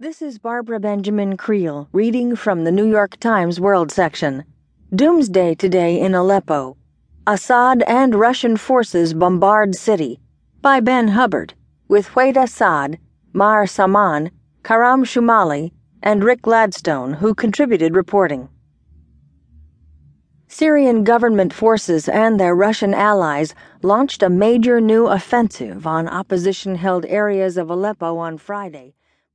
This is Barbara Benjamin Creel reading from the New York Times World section. Doomsday today in Aleppo. Assad and Russian forces bombard city. By Ben Hubbard, with Hwaida Saad, Maher Samaan, Karam Shoumali, and Rick Gladstone, who contributed reporting. Syrian government forces and their Russian allies launched a major new offensive on opposition held areas of Aleppo on Friday